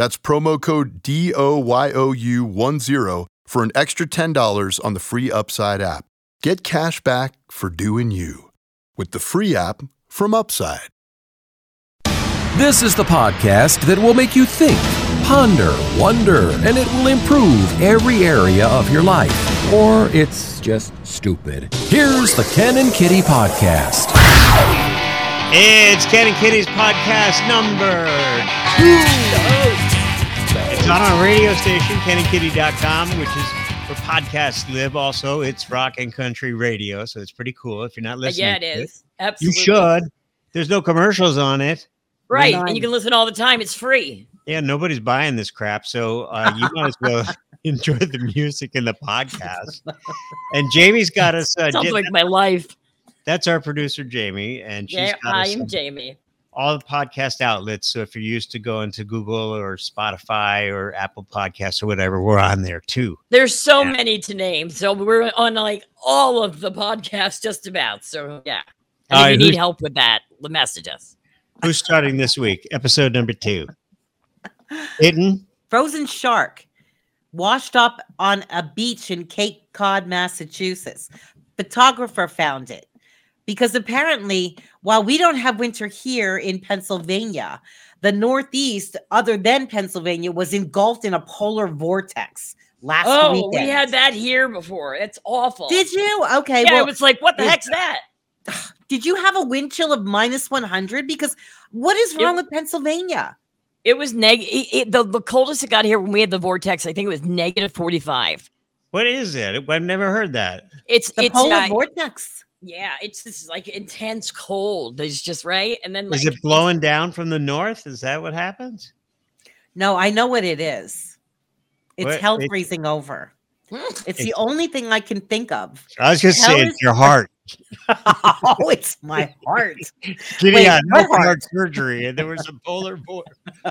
That's promo code DOYOU10 for an extra $10 on the free Upside app. Get cash back for doing you with the free app from Upside. This is the podcast that will make you think, ponder, wonder, and it will improve every area of your life. Or it's just stupid. Here's the Ken and Kitty Podcast. It's Ken and Kitty's podcast number two. It's on our radio station, kenandkitty.com, which is where podcasts live. Also, it's rock and country radio, so it's pretty cool. If you're not listening, yeah, it to is. you should. There's no commercials on it. Right. Nine. And you can listen all the time. It's free. Yeah, nobody's buying this crap, so uh, you might as well enjoy the music and the podcast. And Jamie's got us. Uh, Sounds di- like my life. That's our producer, Jamie, and she's Yeah, got I am some- Jamie. all the podcast outlets. So if you're used to going to Google or Spotify or Apple Podcasts or whatever, we're on there too. There's so Yeah. many to name. So we're on like all of the podcasts just about. So yeah. And if right, you need help with that, message us. Who's starting this week? Episode number two. Hidden. frozen shark washed up on a beach in Cape Cod, Massachusetts. Photographer found it because apparently, while we don't have winter here in Pennsylvania, the Northeast, other than Pennsylvania, was engulfed in a polar vortex last Oh, weekend. we had that here before. It's awful. Did you? Okay. Yeah, well, it was like, what the it- heck's that? did you have a wind chill of minus 100? Because what is It- wrong with Pennsylvania? It was neg. It, it- the, the coldest it got here when we had the vortex. I think it was negative 45. What is it? I've never heard that. It's The it's polar uh, vortex. Yeah. It's this like intense cold. It's just right, and then Is it blowing down from the north? Is that what happens? No, I know what it is. It's What- hell it- freezing over. It's It's- the only thing I can think of. I was just saying, it's your heart. oh, it's my heart. Kitty Wait, had what open heart? heart surgery, and there was a polar vor-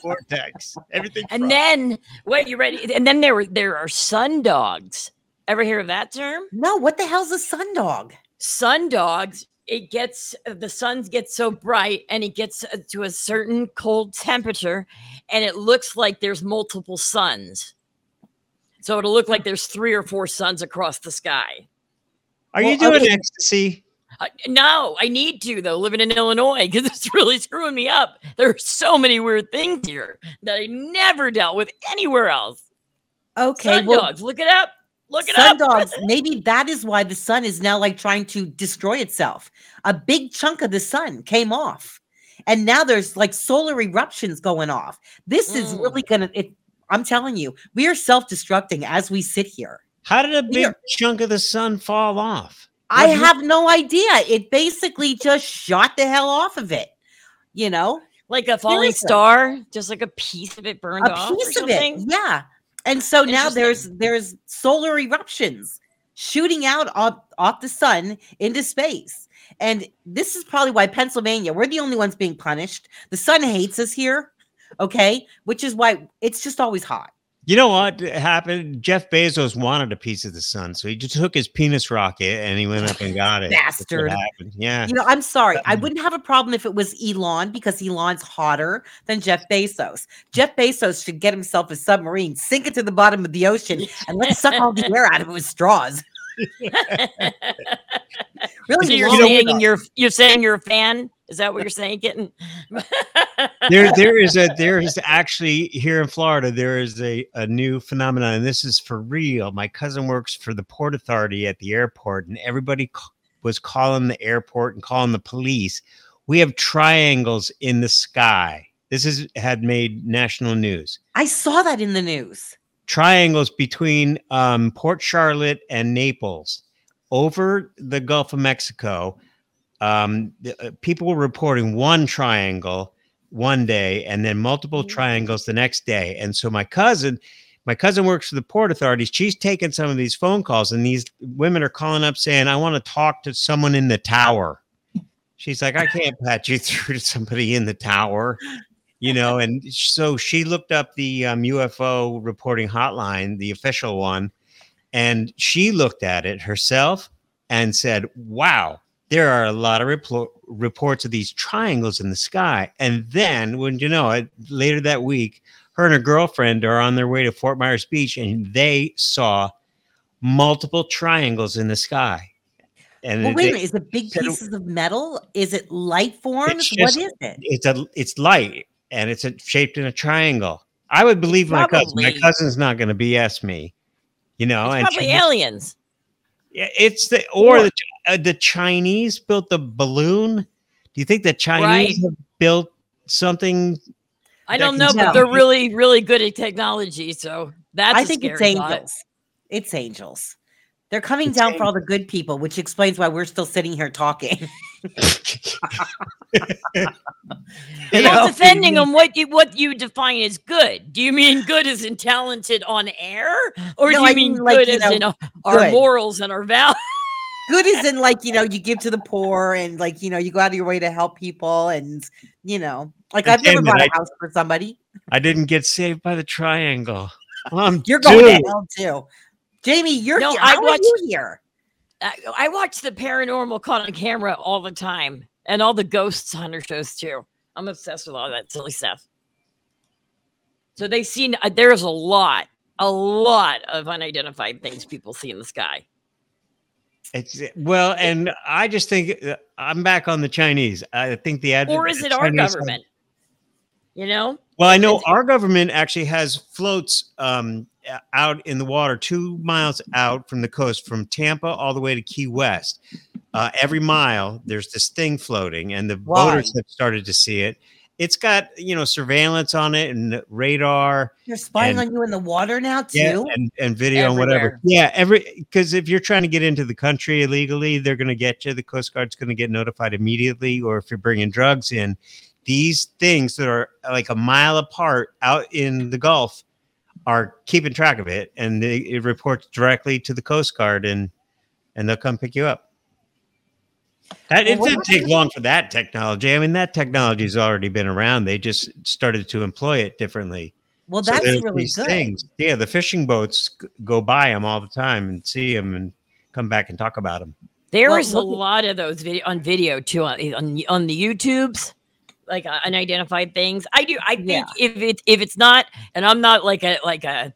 vortex. Everything. and then wait, you ready? And then there were there are sun dogs. Ever hear of that term? No, what the hell's a sun dog? Sun dogs. It gets the sun gets so bright and it gets uh, to a certain cold temperature, and it looks like there's multiple suns. So it'll look like there's three or four suns across the sky. Are you Well, I doing mean- ecstasy? Uh, no, I need to though, living in Illinois because it's really screwing me up. There are so many weird things here that I never dealt with anywhere else. Okay, Sun well, dogs, look it up. Look it sun up. dogs. Maybe that is why the sun is now like trying to destroy itself. A big chunk of the sun came off, and now there's like solar eruptions going off. This is Mm. really gonna. It, I'm telling you, we are self-destructing as we sit here. How did a big are- chunk of the sun fall off? I What- have no idea. It basically just shot the hell off of it. You know, like a falling Seriously. star, just like a piece of it burned a off. or piece of it. Yeah. And so now there's there's solar eruptions shooting out off, off the sun into space. And this is probably why Pennsylvania, we're the only ones being punished. The sun hates us here. Okay. Which is why it's just always hot. You know what happened? Jeff Bezos wanted a piece of the sun, so he just took his penis rocket and he went up and got it. Bastard. Yeah. You know, I'm sorry. I um, wouldn't have a problem if it was Elon because Elon's hotter than Jeff Bezos. Jeff Bezos should get himself a submarine, sink it to the bottom of the ocean, and let's suck all the air out of it with straws. Really, so you're long saying enough. you're you're saying you're a fan? Is that what you're saying, kitten? there there is a there is actually here in Florida there is a, a new phenomenon and this is for real. My cousin works for the port authority at the airport and everybody c- was calling the airport and calling the police We have triangles in the sky. This is had made national news. I saw that in the news. Triangles between um, Port Charlotte and Naples over the Gulf of Mexico. Um, the, uh, people were reporting one triangle one day and then multiple triangles the next day. And so my cousin, my cousin works for the port authorities. She's taking some of these phone calls, and these women are calling up saying, "I want to talk to someone in the tower." She's like, "I can't patch you through to somebody in the tower." You know, and so she looked up the um, UFO reporting hotline, the official one, and she looked at it herself and said, "Wow, there are a lot of replo- reports of these triangles in the sky." And then, when you know it, later that week, her and her girlfriend are on their way to Fort Myers Beach, and they saw multiple triangles in the sky. And Well, it- wait a minute. Is it big pieces of metal? Is it light forms? just- what is it? it's a it's light and it's a, shaped in a triangle. I would believe my cousin. My cousin's not going to BS me, you know. It's and probably she- aliens. Yeah, it's the or the uh, the Chinese built the balloon. Do you think the Chinese Right. have built something? I don't know, but they're really, really good at technology. So that's I a think it's scary thought. angels. It's angels. They're coming It's down for all the good people, which explains why we're still sitting here talking. You Well, know? depending on what you what you define as good. Do you mean good as in talented on air, or No, do you I mean, mean, like, good you as know, in uh, our good. morals and our values? good is in like you know you give to the poor and like you know you go out of your way to help people and you know like I've never bought a I- house for somebody. I didn't get saved by the triangle. I'm You're going due. to hell too, Jamie. You're No, here. I How are watched- you here? I, I watch the paranormal caught on camera all the time, and all the ghosts hunter shows too. I'm obsessed with all that silly stuff. So they've seen uh, there's a lot, a lot of unidentified things people see in the sky. It's well, and I just think uh, I'm back on the Chinese. I think the advent Or is it our Chinese have- government? You know, Well, I know our government actually has floats um, out in the water, two miles out from the coast, from Tampa all the way to Key West. Uh, every mile, there's this thing floating, and the Why? boaters have started to see it. It's got you know surveillance on it and radar, They're spying And- on you in the water now too. yeah, and, and video and whatever. Yeah, every because if you're trying to get into the country illegally, they're going to get you. The Coast Guard's going to get notified immediately. Or if you're bringing drugs in, these things that are like a mile apart out in the Gulf are keeping track of it, and they, it reports directly to the Coast Guard, and and they'll come pick you up. That, it Well, what didn't take long for that technology. I mean, that technology's already been around. They just started to employ it differently. well, that's there's really these good. things. Yeah, the fishing boats go by them all the time and see them and come back and talk about them. There Well, is a lot of those video on video too on on, on the YouTubes, like uh, unidentified things. I do. I think Yeah. if it if it's not, and I'm not like a like a.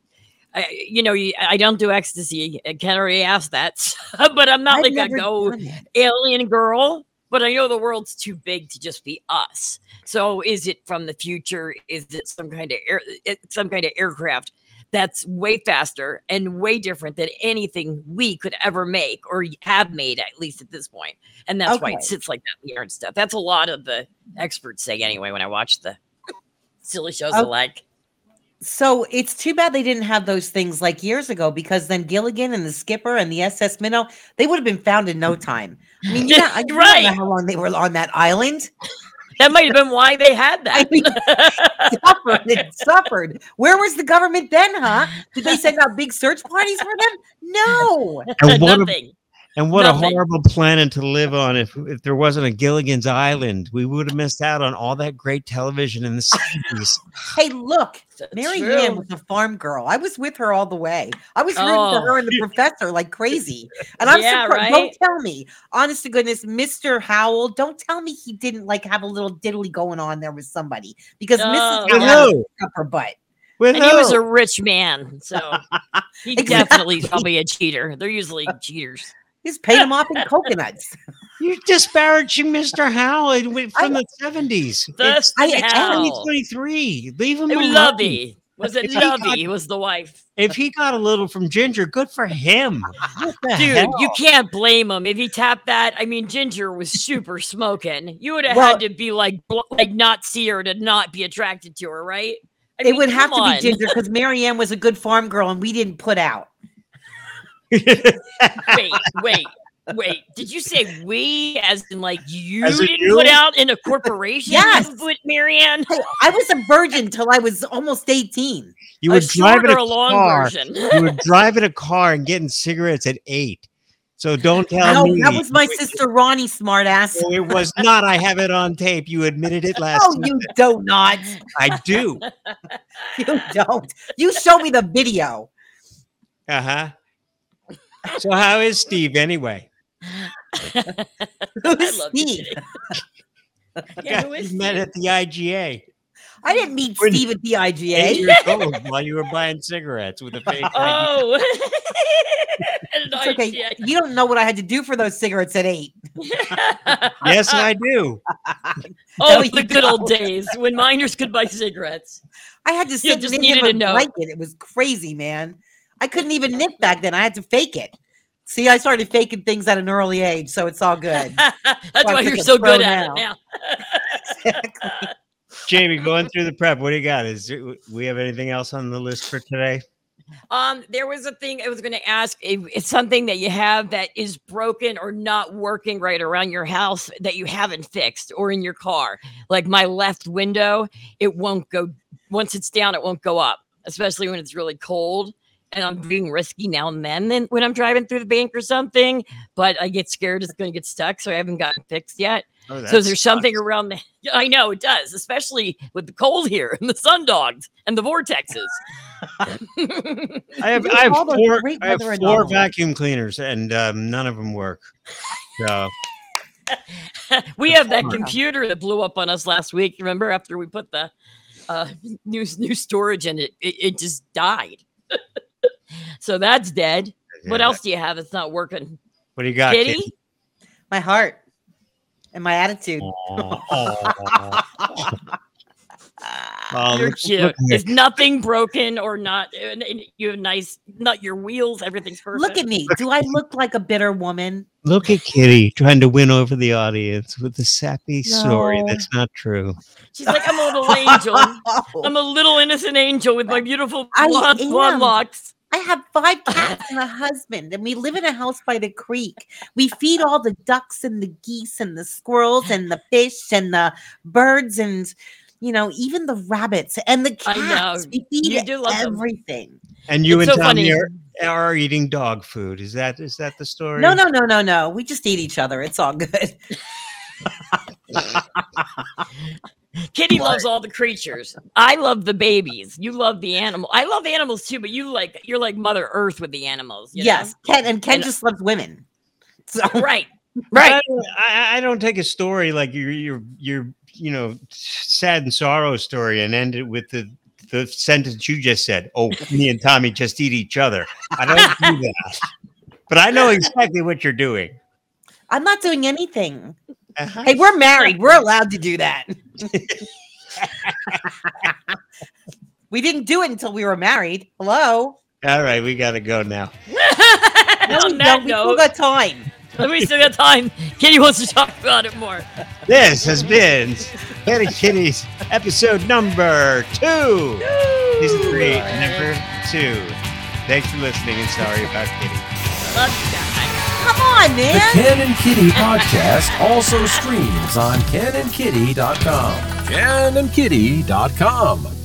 I, you know, I don't do ecstasy. I Ken already asked that, but I'm not I've like a go alien girl. But I know the world's too big to just be us. So, is it from the future? Is it some kind of air, some kind of aircraft that's way faster and way different than anything we could ever make or have made at least at this point? And that's why Okay. it sits like that in the air and stuff. That's a lot of the experts say anyway when I watch the silly shows Oh, alike. So it's too bad they didn't have those things like years ago because then Gilligan and the skipper and the SS Minnow, they would have been found in no time. I mean, yeah, I don't Right. know how long they were on that island. That might have been why they had I that. mean, suffered and suffered. Where was the government then, huh? Did they send out big search parties for them? No. And what a, Nothing. And what Nothing. a horrible planet to live on if if there wasn't a Gilligan's Island. We would have missed out on all that great television in the 70s. Hey, look, That's Mary true. Ann was a farm girl. I was with her all the way. I was rooting Oh. for her and the professor like crazy. And I'm Yeah, surprised. Don't tell me, honest to goodness, Mr. Howell. Don't tell me he didn't like have a little diddly going on there with somebody because Oh. Mrs. With Howell who? up her butt. With and he was a rich man, so he Exactly. definitely is probably a cheater. They're usually cheaters. He's paid him off in coconuts. You're disparaging Mr. Howell with- I- from the 70s. It's I it's am. 2023. Leave him It was alone. lovely. Was it If he got- Was the wife? If he got a little from Ginger, good for him. Dude, hell? you can't blame him if he tapped that. I mean, Ginger was super smoking. You would have Well- had to be like, like not see her to not be attracted to her, right? I it mean, would have come to on. be Ginger because Mary Ann was a good farm girl and we didn't put out. wait, wait, wait. Did you say we, as in like you As didn't you? put out in a corporation? Yes. with Mary Ann. Hey, I was a virgin till I was almost 18. You a would drive short in a a long car. version. You would drive in a car and getting cigarettes at eight. So don't tell No, me. that was my sister Ronnie, smartass. No, it was not. I have it on tape. You admitted it last Oh, you don't. not. I do. You don't. You show me the video. Uh huh. So how is Steve anyway? Who's love Steve? Yeah, who we met Steve? at the IGA. I didn't meet When- Steve at the Eight IGA. years old while you were buying cigarettes with a fake ID. Oh, And It's okay. I- You don't know what I had to do for those cigarettes at eight. Yes, I do. oh, you the good old don't. days when minors could buy cigarettes. I had to sit just in needed him a and note. like it. It was crazy, man. I couldn't even knit back then. I had to fake it. See, I started faking things at an early age, so it's all good. That's Why why you're so pro good at it now. now. Jamie, going through the prep, what do you got? Is there, we have anything else on the list for today? Um, there was a thing I was going to ask. If it's something that you have that is broken or not working right around your house that you haven't fixed, or in your car. Like my left window, it won't go. Once it's down, it won't go up, especially when it's really cold. And I'm being risky now and then, then when I'm driving through the bank or something. But I get scared it's going to get stuck, so I haven't gotten fixed yet. Oh, So is there something around the? I know it does, especially with the cold here and the sun dogs and the vortexes. I have, I have all those four, great I have weather four vacuum cleaners, and um, none of them work. So we have that computer that blew up on us last week. Remember after we put the uh, new new storage in it, it, it just died. So that's dead. What else do you have that's not working? What do you got, Kitty? Kitty? my heart and my attitude. Aw, aw. Oh, You're look- cute. look at Is nothing broken or not? and- and You have nice, not your wheels. Everything's perfect. Look at me. Do I look like a bitter woman? Look at Kitty trying to win over the audience with a sappy story that's not true. She's like, I'm a little angel. I'm a little innocent angel with my beautiful blonde, blonde locks. I have five cats and a husband, and we live in a house by the creek. We feed all the ducks and the geese and the squirrels and the fish and the birds and you know even the rabbits and the I know. cats. We feed You do love them. everything. And you It's and so Tommy funny. are, are eating dog food. Is that is that the story? No, no, no, no, no. We just eat each other. It's all good. Kitty loves all the creatures. I love the babies. You love the animal. I love animals too, but you like you're like Mother Earth with the animals. you know? yes, Ken and Ken And- uh, just loves women. So right, right. I, don't- I, I don't take a story like your your your you know sad and sorrow story and end it with the the sentence you just said. Oh, me and Tommy just eat each other. I don't do that. But I know exactly what you're doing. I'm not doing anything. Uh-huh. Hey, we're married. We're allowed to do that. we didn't do it until we were married. Hello. All right, we got to go now. No, we On that don't. We still note, got time. we still got time. Kitty wants to talk about it more. This has been Kitty Kitties episode number two. Season three, number two. Thanks for listening and sorry about Kitty. Love you guys. Come on, The man. Ken and Kitty podcast also streams on kenandkitty.com. kenandkitty.com.